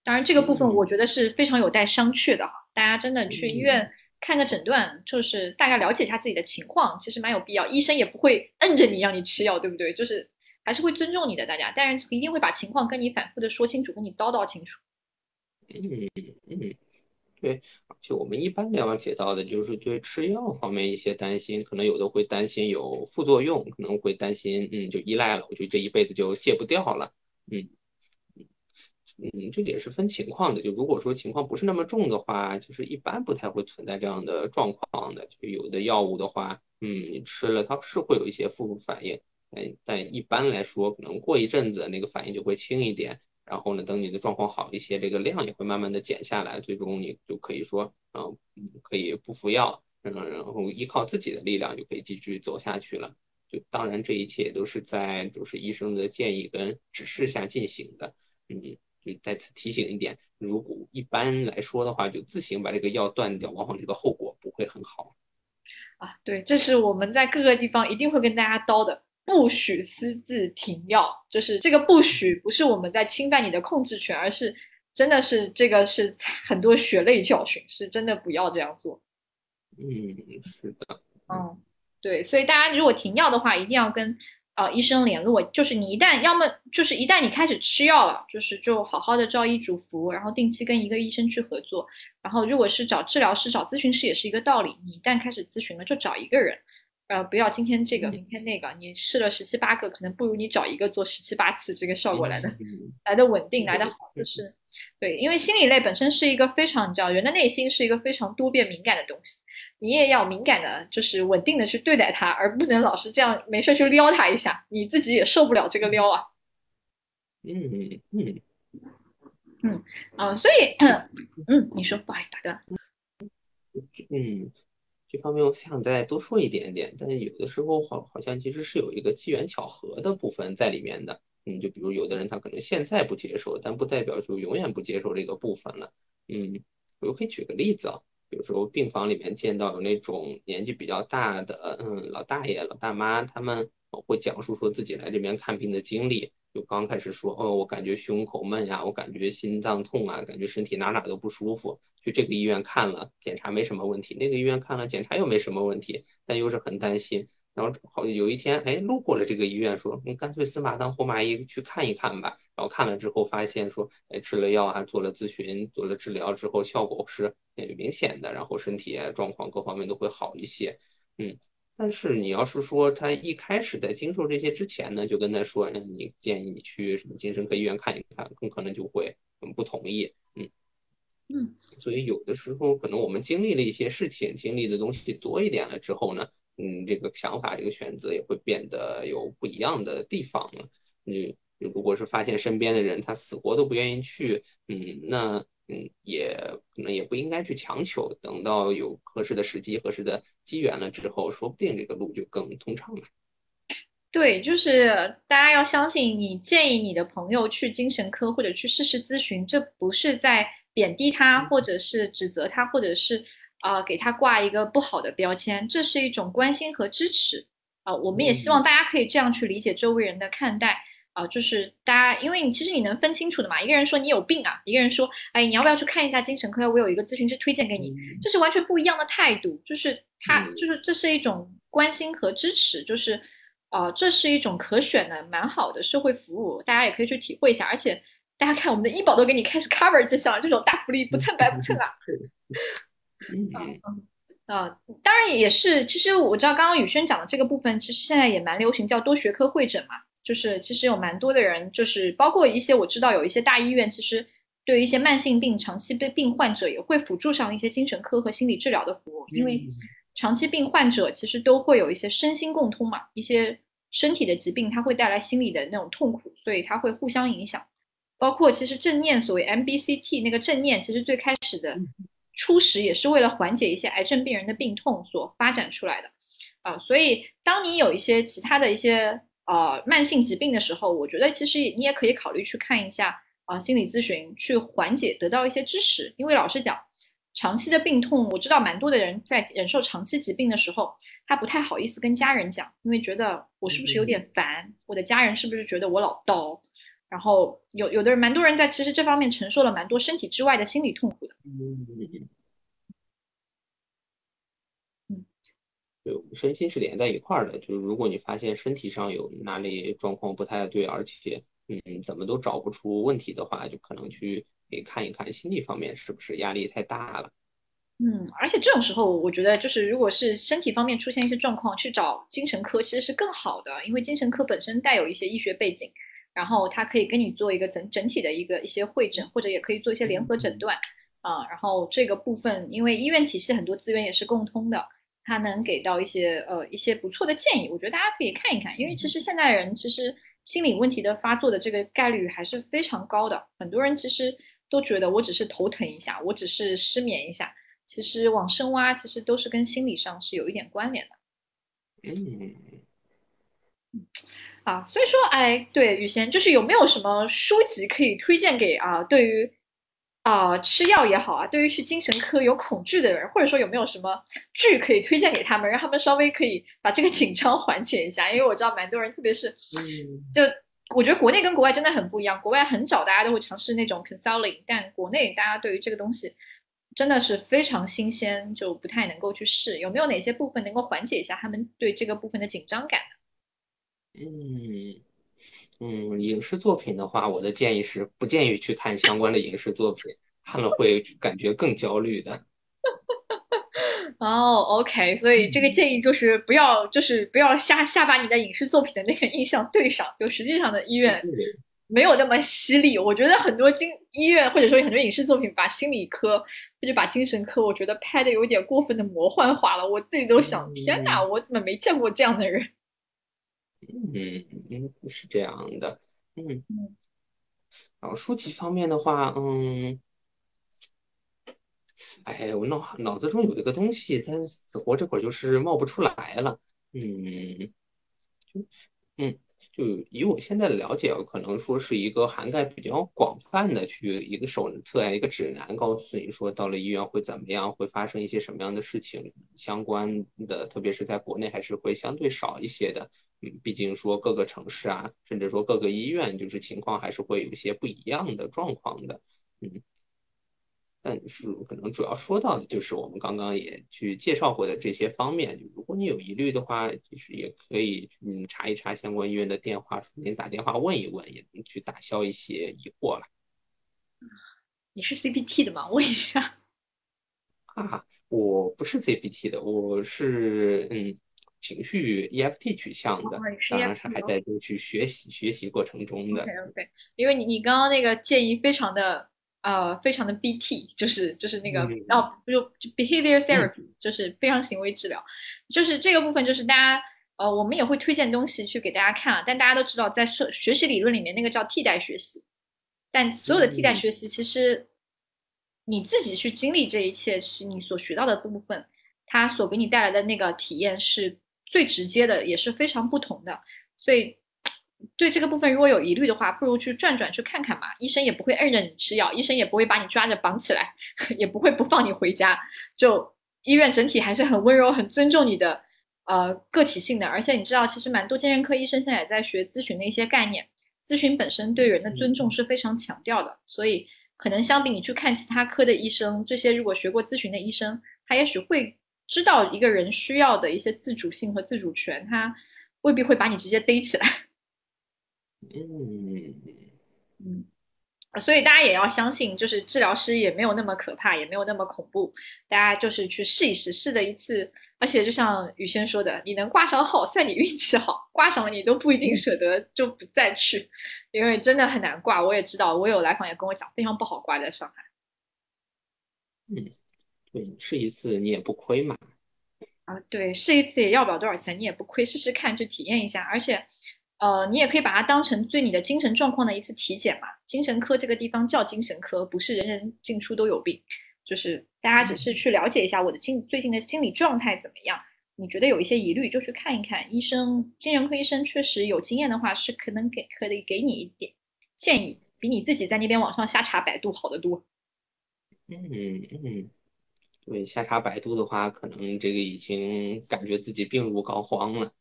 当然，这个部分我觉得是非常有待商榷的哈，大家真的去医院看个诊断，就是大概了解一下自己的情况，其实蛮有必要。医生也不会摁着你让你吃药，对不对？就是还是会尊重你的，大家，但是一定会把情况跟你反复的说清楚，跟你叨叨清楚。嗯嗯，对，而且我们一般了解到的就是对吃药方面一些担心，可能有的会担心有副作用，可能会担心，嗯，就依赖了，我觉得这一辈子就戒不掉了，嗯嗯，这个也是分情况的，就如果说情况不是那么重的话，就是一般不太会存在这样的状况的，就有的药物的话，嗯，你吃了它是会有一些副反应，嗯，但一般来说，可能过一阵子那个反应就会轻一点。然后呢，等你的状况好一些，这个量也会慢慢的减下来，最终你就可以说，嗯，可以不服药，嗯，然后依靠自己的力量就可以继续走下去了。就当然这一切都是在就是医生的建议跟指示下进行的。嗯，就再次提醒一点，如果一般来说的话，就自行把这个药断掉，往往这个后果不会很好。啊，对，这是我们在各个地方一定会跟大家叨的。不许私自停药，就是这个不许，不是我们在侵犯你的控制权，而是真的是这个是 很多血泪教训，是真的不要这样做。嗯，是的。嗯，对，所以大家如果停药的话，一定要跟呃医生联络。就是你一旦要么就是一旦你开始吃药了，就是就好好的照医嘱服，然后定期跟一个医生去合作。然后如果是找治疗师、找咨询师也是一个道理，你一旦开始咨询了，就找一个人。呃，不要今天这个，明天那个，你试了十七八个，可能不如你找一个做十七八次，这个效果来的 来的稳定，来的好。就是对，因为心理类本身是一个非常，你知道，人的内心是一个非常多变敏感的东西，你也要敏感的，就是稳定的去对待它，而不能老是这样没事去撩它一下，你自己也受不了这个撩啊。嗯嗯嗯嗯，所以 嗯，你说，不好意思打断。嗯。这方面我想再多说一点点，但是有的时候好好像其实是有一个机缘巧合的部分在里面的。嗯，就比如有的人他可能现在不接受，但不代表就永远不接受这个部分了。嗯，我可以举个例子啊，比如说病房里面见到有那种年纪比较大的，嗯，老大爷、老大妈，他们会讲述说自己来这边看病的经历。就刚开始说，哦，我感觉胸口闷呀，我感觉心脏痛啊，感觉身体哪哪都不舒服。去这个医院看了，检查没什么问题；那个医院看了，检查又没什么问题，但又是很担心。然后好有一天，哎，路过了这个医院，说，你干脆死马当活马医去看一看吧。然后看了之后发现说，哎，吃了药啊，做了咨询，做了治疗之后，效果是很明显的，然后身体状况各方面都会好一些。嗯。但是你要是说他一开始在经受这些之前呢，就跟他说，嗯，你建议你去什么精神科医院看一看，更可能就会嗯不同意，嗯嗯，所以有的时候可能我们经历了一些事情，经历的东西多一点了之后呢，嗯，这个想法这个选择也会变得有不一样的地方了。你，如果是发现身边的人他死活都不愿意去，嗯，那。嗯，也可能也不应该去强求，等到有合适的时机、合适的机缘了之后，说不定这个路就更通畅了。对，就是大家要相信，你建议你的朋友去精神科或者去试试咨询，这不是在贬低他，或者是指责他，或者是啊给他挂一个不好的标签，这是一种关心和支持啊。我们也希望大家可以这样去理解周围人的看待。啊，就是大家，因为你其实你能分清楚的嘛。一个人说你有病啊，一个人说，哎，你要不要去看一下精神科？我有一个咨询师推荐给你，这是完全不一样的态度。就是他，就是这是一种关心和支持，就是啊，这是一种可选的蛮好的社会服务，大家也可以去体会一下。而且大家看，我们的医保都给你开始 cover 这项这种大福利，不蹭白不蹭啊。啊，当然也是，其实我知道刚刚宇轩讲的这个部分，其实现在也蛮流行，叫多学科会诊嘛。就是其实有蛮多的人，就是包括一些我知道有一些大医院，其实对一些慢性病、长期被病患者也会辅助上一些精神科和心理治疗的服务，因为长期病患者其实都会有一些身心共通嘛，一些身体的疾病它会带来心理的那种痛苦，所以它会互相影响。包括其实正念，所谓 MBCT 那个正念，其实最开始的初始也是为了缓解一些癌症病人的病痛所发展出来的啊，所以当你有一些其他的一些。呃，慢性疾病的时候，我觉得其实你也可以考虑去看一下啊，心理咨询去缓解，得到一些支持。因为老实讲，长期的病痛，我知道蛮多的人在忍受长期疾病的时候，他不太好意思跟家人讲，因为觉得我是不是有点烦，我的家人是不是觉得我老叨，然后有有的人，蛮多人在其实这方面承受了蛮多身体之外的心理痛苦的。对，身心是连在一块儿的。就是如果你发现身体上有哪里状况不太对，而且嗯怎么都找不出问题的话，就可能去给看一看心理方面是不是压力太大了。嗯，而且这种时候，我觉得就是如果是身体方面出现一些状况，去找精神科其实是更好的，因为精神科本身带有一些医学背景，然后它可以跟你做一个整整体的一个一些会诊，或者也可以做一些联合诊断啊。然后这个部分，因为医院体系很多资源也是共通的。他能给到一些呃一些不错的建议，我觉得大家可以看一看，因为其实现代人其实心理问题的发作的这个概率还是非常高的。很多人其实都觉得我只是头疼一下，我只是失眠一下，其实往深挖，其实都是跟心理上是有一点关联的。嗯，啊，所以说，哎，对，雨贤，就是有没有什么书籍可以推荐给啊？对于啊，吃药也好啊，对于去精神科有恐惧的人，或者说有没有什么剧可以推荐给他们，让他们稍微可以把这个紧张缓解一下？因为我知道蛮多人，特别是，就我觉得国内跟国外真的很不一样。国外很早大家都会尝试那种 counseling，但国内大家对于这个东西真的是非常新鲜，就不太能够去试。有没有哪些部分能够缓解一下他们对这个部分的紧张感呢？嗯。嗯，影视作品的话，我的建议是不建议去看相关的影视作品，看了会感觉更焦虑的。哦，OK，所以这个建议就是不要，就是不要瞎瞎把你的影视作品的那个印象对上，就实际上的医院没有那么犀利。我觉得很多经医院或者说很多影视作品把心理科或者把精神科，我觉得拍的有点过分的魔幻化了。我自己都想，天哪，我怎么没见过这样的人？嗯，应该是这样的，嗯嗯。然后书籍方面的话，嗯。哎，我脑脑子中有一个东西，但死活这会儿就是冒不出来了。嗯，就嗯，就以我现在的了解，可能说是一个涵盖比较广泛的去一个手册呀，一个指南，告诉你说到了医院会怎么样，会发生一些什么样的事情，相关的，特别是在国内还是会相对少一些的。嗯，毕竟说各个城市啊，甚至说各个医院，就是情况还是会有一些不一样的状况的。嗯。但是可能主要说到的就是我们刚刚也去介绍过的这些方面。如果你有疑虑的话，其实也可以嗯查一查相关医院的电话，顺便打电话问一问，也能去打消一些疑惑了。你是 CBT 的吗？问一下。啊，我不是 CBT 的，我是嗯情绪 EFT 取向的，当然是还在就去学习学习过程中的。OK OK，因为你你刚刚那个建议非常的。呃，非常的 BT，就是就是那个，然后就就 behavior therapy，就是非常行为治疗，就是这个部分，就是大家呃，我们也会推荐东西去给大家看啊，但大家都知道，在社学习理论里面，那个叫替代学习，但所有的替代学习，其实你自己去经历这一切，是你所学到的部分，它所给你带来的那个体验是最直接的，也是非常不同的，所以。对这个部分如果有疑虑的话，不如去转转去看看嘛。医生也不会摁着你吃药，医生也不会把你抓着绑起来，也不会不放你回家。就医院整体还是很温柔、很尊重你的呃个体性的。而且你知道，其实蛮多精神科医生现在也在学咨询的一些概念。咨询本身对人的尊重是非常强调的，所以可能相比你去看其他科的医生，这些如果学过咨询的医生，他也许会知道一个人需要的一些自主性和自主权，他未必会把你直接逮起来。嗯嗯，所以大家也要相信，就是治疗师也没有那么可怕，也没有那么恐怖。大家就是去试一试，试了一次，而且就像雨轩说的，你能挂上号，算你运气好；挂上了，你都不一定舍得就不再去，因为真的很难挂。我也知道，我有来访也跟我讲，非常不好挂在上海。嗯，对，试一次你也不亏嘛。啊，对，试一次也要不了多少钱，你也不亏，试试看，去体验一下，而且。呃，你也可以把它当成对你的精神状况的一次体检嘛。精神科这个地方叫精神科，不是人人进出都有病，就是大家只是去了解一下我的精最近的心理状态怎么样。你觉得有一些疑虑，就去看一看医生。精神科医生确实有经验的话，是可能给可以给你一点建议，比你自己在那边网上瞎查百度好得多。嗯嗯，对，下查百度的话，可能这个已经感觉自己病入膏肓了。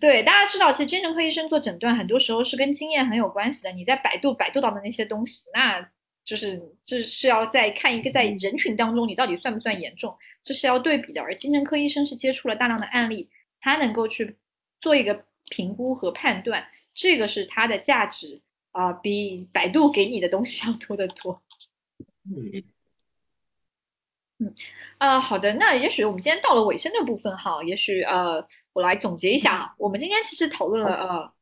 对，大家知道，其实精神科医生做诊断，很多时候是跟经验很有关系的。你在百度百度到的那些东西，那就是这是要在看一个在人群当中你到底算不算严重，这是要对比的。而精神科医生是接触了大量的案例，他能够去做一个评估和判断，这个是它的价值啊，比百度给你的东西要多得多。嗯。嗯，啊，好的，那也许我们今天到了尾声的部分哈，也许呃，我来总结一下啊，我们今天其实讨论了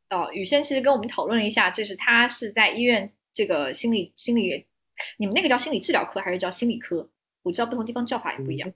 呃呃，雨轩其实跟我们讨论了一下，就是他是在医院这个心理心理，你们那个叫心理治疗科还是叫心理科？我知道不同地方叫法也不一样。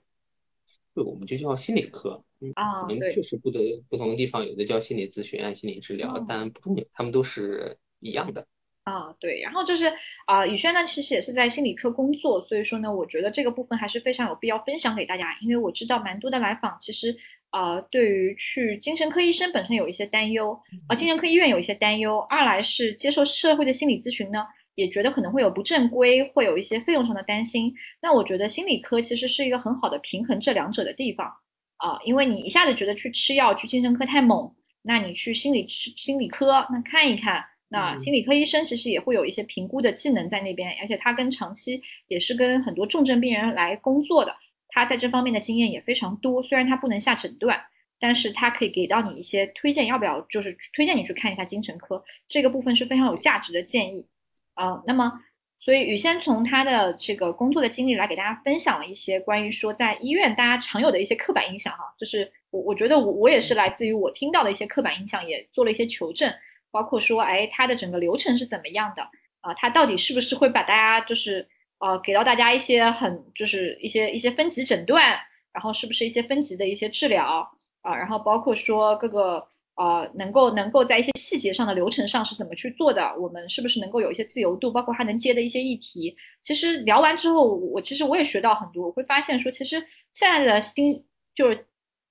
对，我们就叫心理科。啊，对，确实不得不同的地方有的叫心理咨询啊、心理治疗，但不重要，他们都是一样的。啊，对，然后就是啊，宇轩呢，其实也是在心理科工作，所以说呢，我觉得这个部分还是非常有必要分享给大家，因为我知道蛮多的来访其实啊，对于去精神科医生本身有一些担忧，啊，精神科医院有一些担忧，二来是接受社会的心理咨询呢，也觉得可能会有不正规，会有一些费用上的担心。那我觉得心理科其实是一个很好的平衡这两者的地方啊，因为你一下子觉得去吃药去精神科太猛，那你去心理心理科那看一看。那心理科医生其实也会有一些评估的技能在那边，而且他跟长期也是跟很多重症病人来工作的，他在这方面的经验也非常多。虽然他不能下诊断，但是他可以给到你一些推荐，要不要就是推荐你去看一下精神科这个部分是非常有价值的建议啊。那么所以雨先从他的这个工作的经历来给大家分享了一些关于说在医院大家常有的一些刻板印象哈，就是我我觉得我我也是来自于我听到的一些刻板印象，也做了一些求证，包括说哎他的整个流程是怎么样的啊，他到底是不是会把大家就是呃给到大家一些很就是一些一些分级诊断，然后是不是一些分级的一些治疗啊，然后包括说各个。呃，能够能够在一些细节上的流程上是怎么去做的？我们是不是能够有一些自由度？包括他能接的一些议题。其实聊完之后，我其实我也学到很多。我会发现说，其实现在的心就是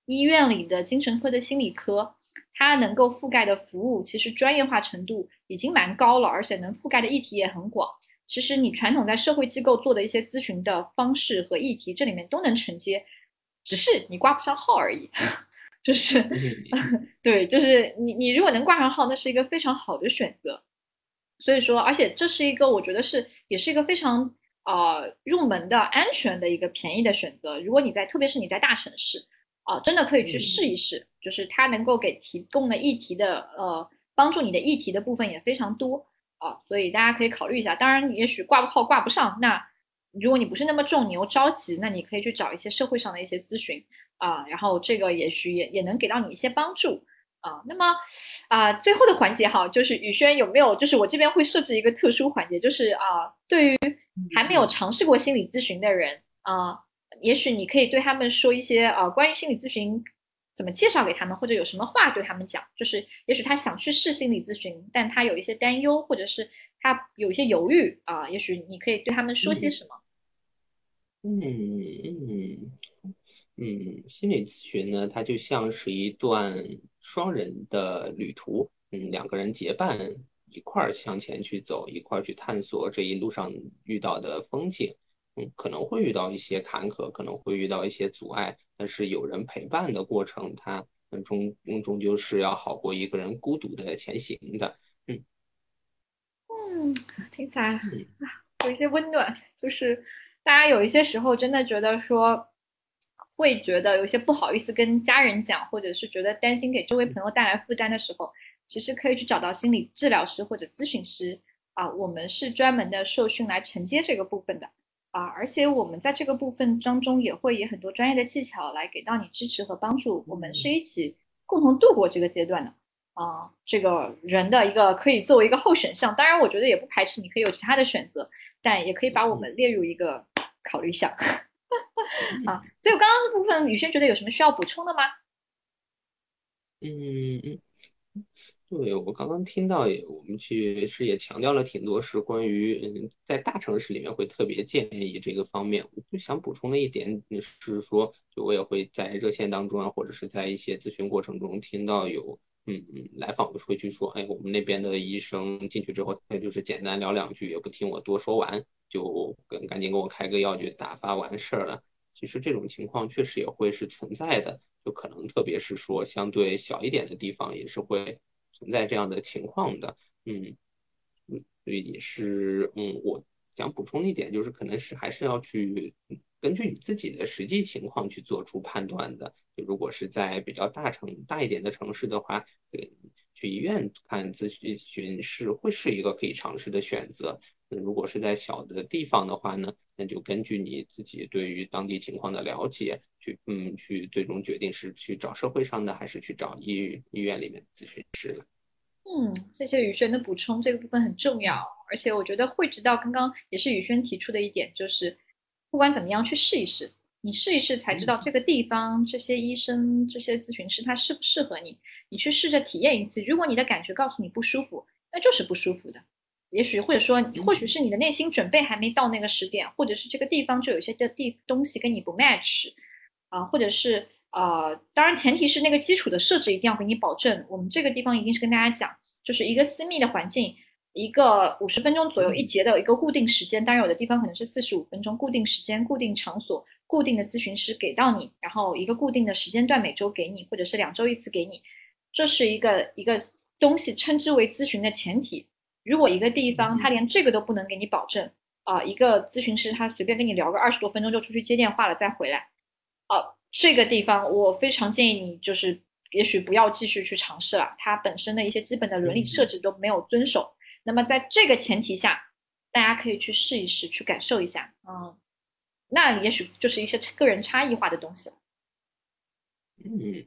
医院里的精神科的心理科，它能够覆盖的服务其实专业化程度已经蛮高了，而且能覆盖的议题也很广。其实你传统在社会机构做的一些咨询的方式和议题，这里面都能承接，只是你挂不上号而已。就是，对，就是你你如果能挂上号，那是一个非常好的选择。所以说，而且这是一个我觉得是也是一个非常呃入门的安全的一个便宜的选择。如果你在特别是你在大城市啊，真的可以去试一试。就是它能够给提供的议题的呃帮助你的议题的部分也非常多啊，所以大家可以考虑一下。当然，也许挂不号挂不上，那如果你不是那么重，你又着急，那你可以去找一些社会上的一些咨询。啊，然后这个也许也也能给到你一些帮助啊。那么啊，最后的环节哈，就是宇轩有没有？就是我这边会设置一个特殊环节，就是啊，对于还没有尝试过心理咨询的人啊，也许你可以对他们说一些啊，关于心理咨询怎么介绍给他们，或者有什么话对他们讲。就是也许他想去试心理咨询，但他有一些担忧，或者是他有一些犹豫啊，也许你可以对他们说些什么？嗯嗯。嗯，心理咨询呢，它就像是一段双人的旅途，嗯，两个人结伴一块儿向前去走，一块儿去探索这一路上遇到的风景，嗯，可能会遇到一些坎坷，可能会遇到一些阻碍，但是有人陪伴的过程，它终终究是要好过一个人孤独的前行的，嗯，嗯，听起来啊，有一些温暖，就是大家有一些时候真的觉得说。会觉得有些不好意思跟家人讲，或者是觉得担心给周围朋友带来负担的时候，其实可以去找到心理治疗师或者咨询师啊。我们是专门的受训来承接这个部分的啊，而且我们在这个部分当中也会以很多专业的技巧来给到你支持和帮助。我们是一起共同度过这个阶段的啊。这个人的一个可以作为一个候选项，当然我觉得也不排斥你可以有其他的选择，但也可以把我们列入一个考虑项。啊，所以我刚刚的部分，宇轩觉得有什么需要补充的吗？嗯嗯，对我刚刚听到，我们去是也强调了挺多，是关于嗯，在大城市里面会特别建议这个方面。我就想补充的一点是说，就我也会在热线当中啊，或者是在一些咨询过程中听到有嗯嗯来访会去说，哎，我们那边的医生进去之后，他就是简单聊两句，也不听我多说完。就跟赶紧给我开个药就打发完事儿了。其实这种情况确实也会是存在的，就可能特别是说相对小一点的地方也是会存在这样的情况的。嗯嗯，所以也是嗯，我想补充一点，就是可能是还是要去根据你自己的实际情况去做出判断的。就如果是在比较大城大一点的城市的话，对去医院看咨询是会是一个可以尝试的选择。如果是在小的地方的话呢，那就根据你自己对于当地情况的了解，去嗯去最终决定是去找社会上的还是去找医医院里面咨询师了。嗯，谢谢宇轩的补充，这个部分很重要。而且我觉得会知道，刚刚也是宇轩提出的一点，就是不管怎么样去试一试，你试一试才知道这个地方这些医生这些咨询师他适不适合你，你去试着体验一次。如果你的感觉告诉你不舒服，那就是不舒服的。也许或者说，或许是你的内心准备还没到那个时点，或者是这个地方就有些的地东西跟你不 match，啊，或者是呃，当然前提是那个基础的设置一定要给你保证。我们这个地方一定是跟大家讲，就是一个私密的环境，一个五十分钟左右一节的一个固定时间，当然有的地方可能是四十五分钟，固定时间、固定场所、固定的咨询师给到你，然后一个固定的时间段每周给你，或者是两周一次给你，这是一个一个东西称之为咨询的前提。如果一个地方他连这个都不能给你保证啊，一个咨询师他随便跟你聊个二十多分钟就出去接电话了再回来，啊，这个地方我非常建议你就是也许不要继续去尝试了，它本身的一些基本的伦理设置都没有遵守。那么在这个前提下，大家可以去试一试，去感受一下，嗯，那也许就是一些个人差异化的东西了。嗯，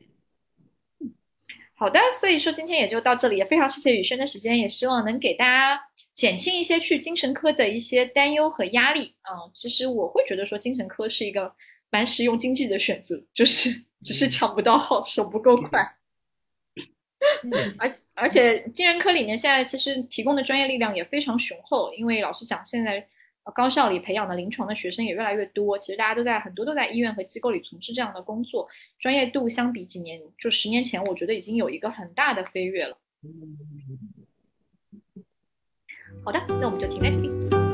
好的，所以说今天也就到这里，也非常谢谢宇轩的时间，也希望能给大家减轻一些去精神科的一些担忧和压力啊。其实我会觉得说精神科是一个蛮实用经济的选择，就是只是抢不到号，手不够快。而而且精神科里面现在其实提供的专业力量也非常雄厚，因为老实讲，现在高校里培养的临床的学生也越来越多，其实大家都在很多都在医院和机构里从事这样的工作，专业度相比几年就十年前，我觉得已经有一个很大的飞跃了。好的，那我们就停在这里。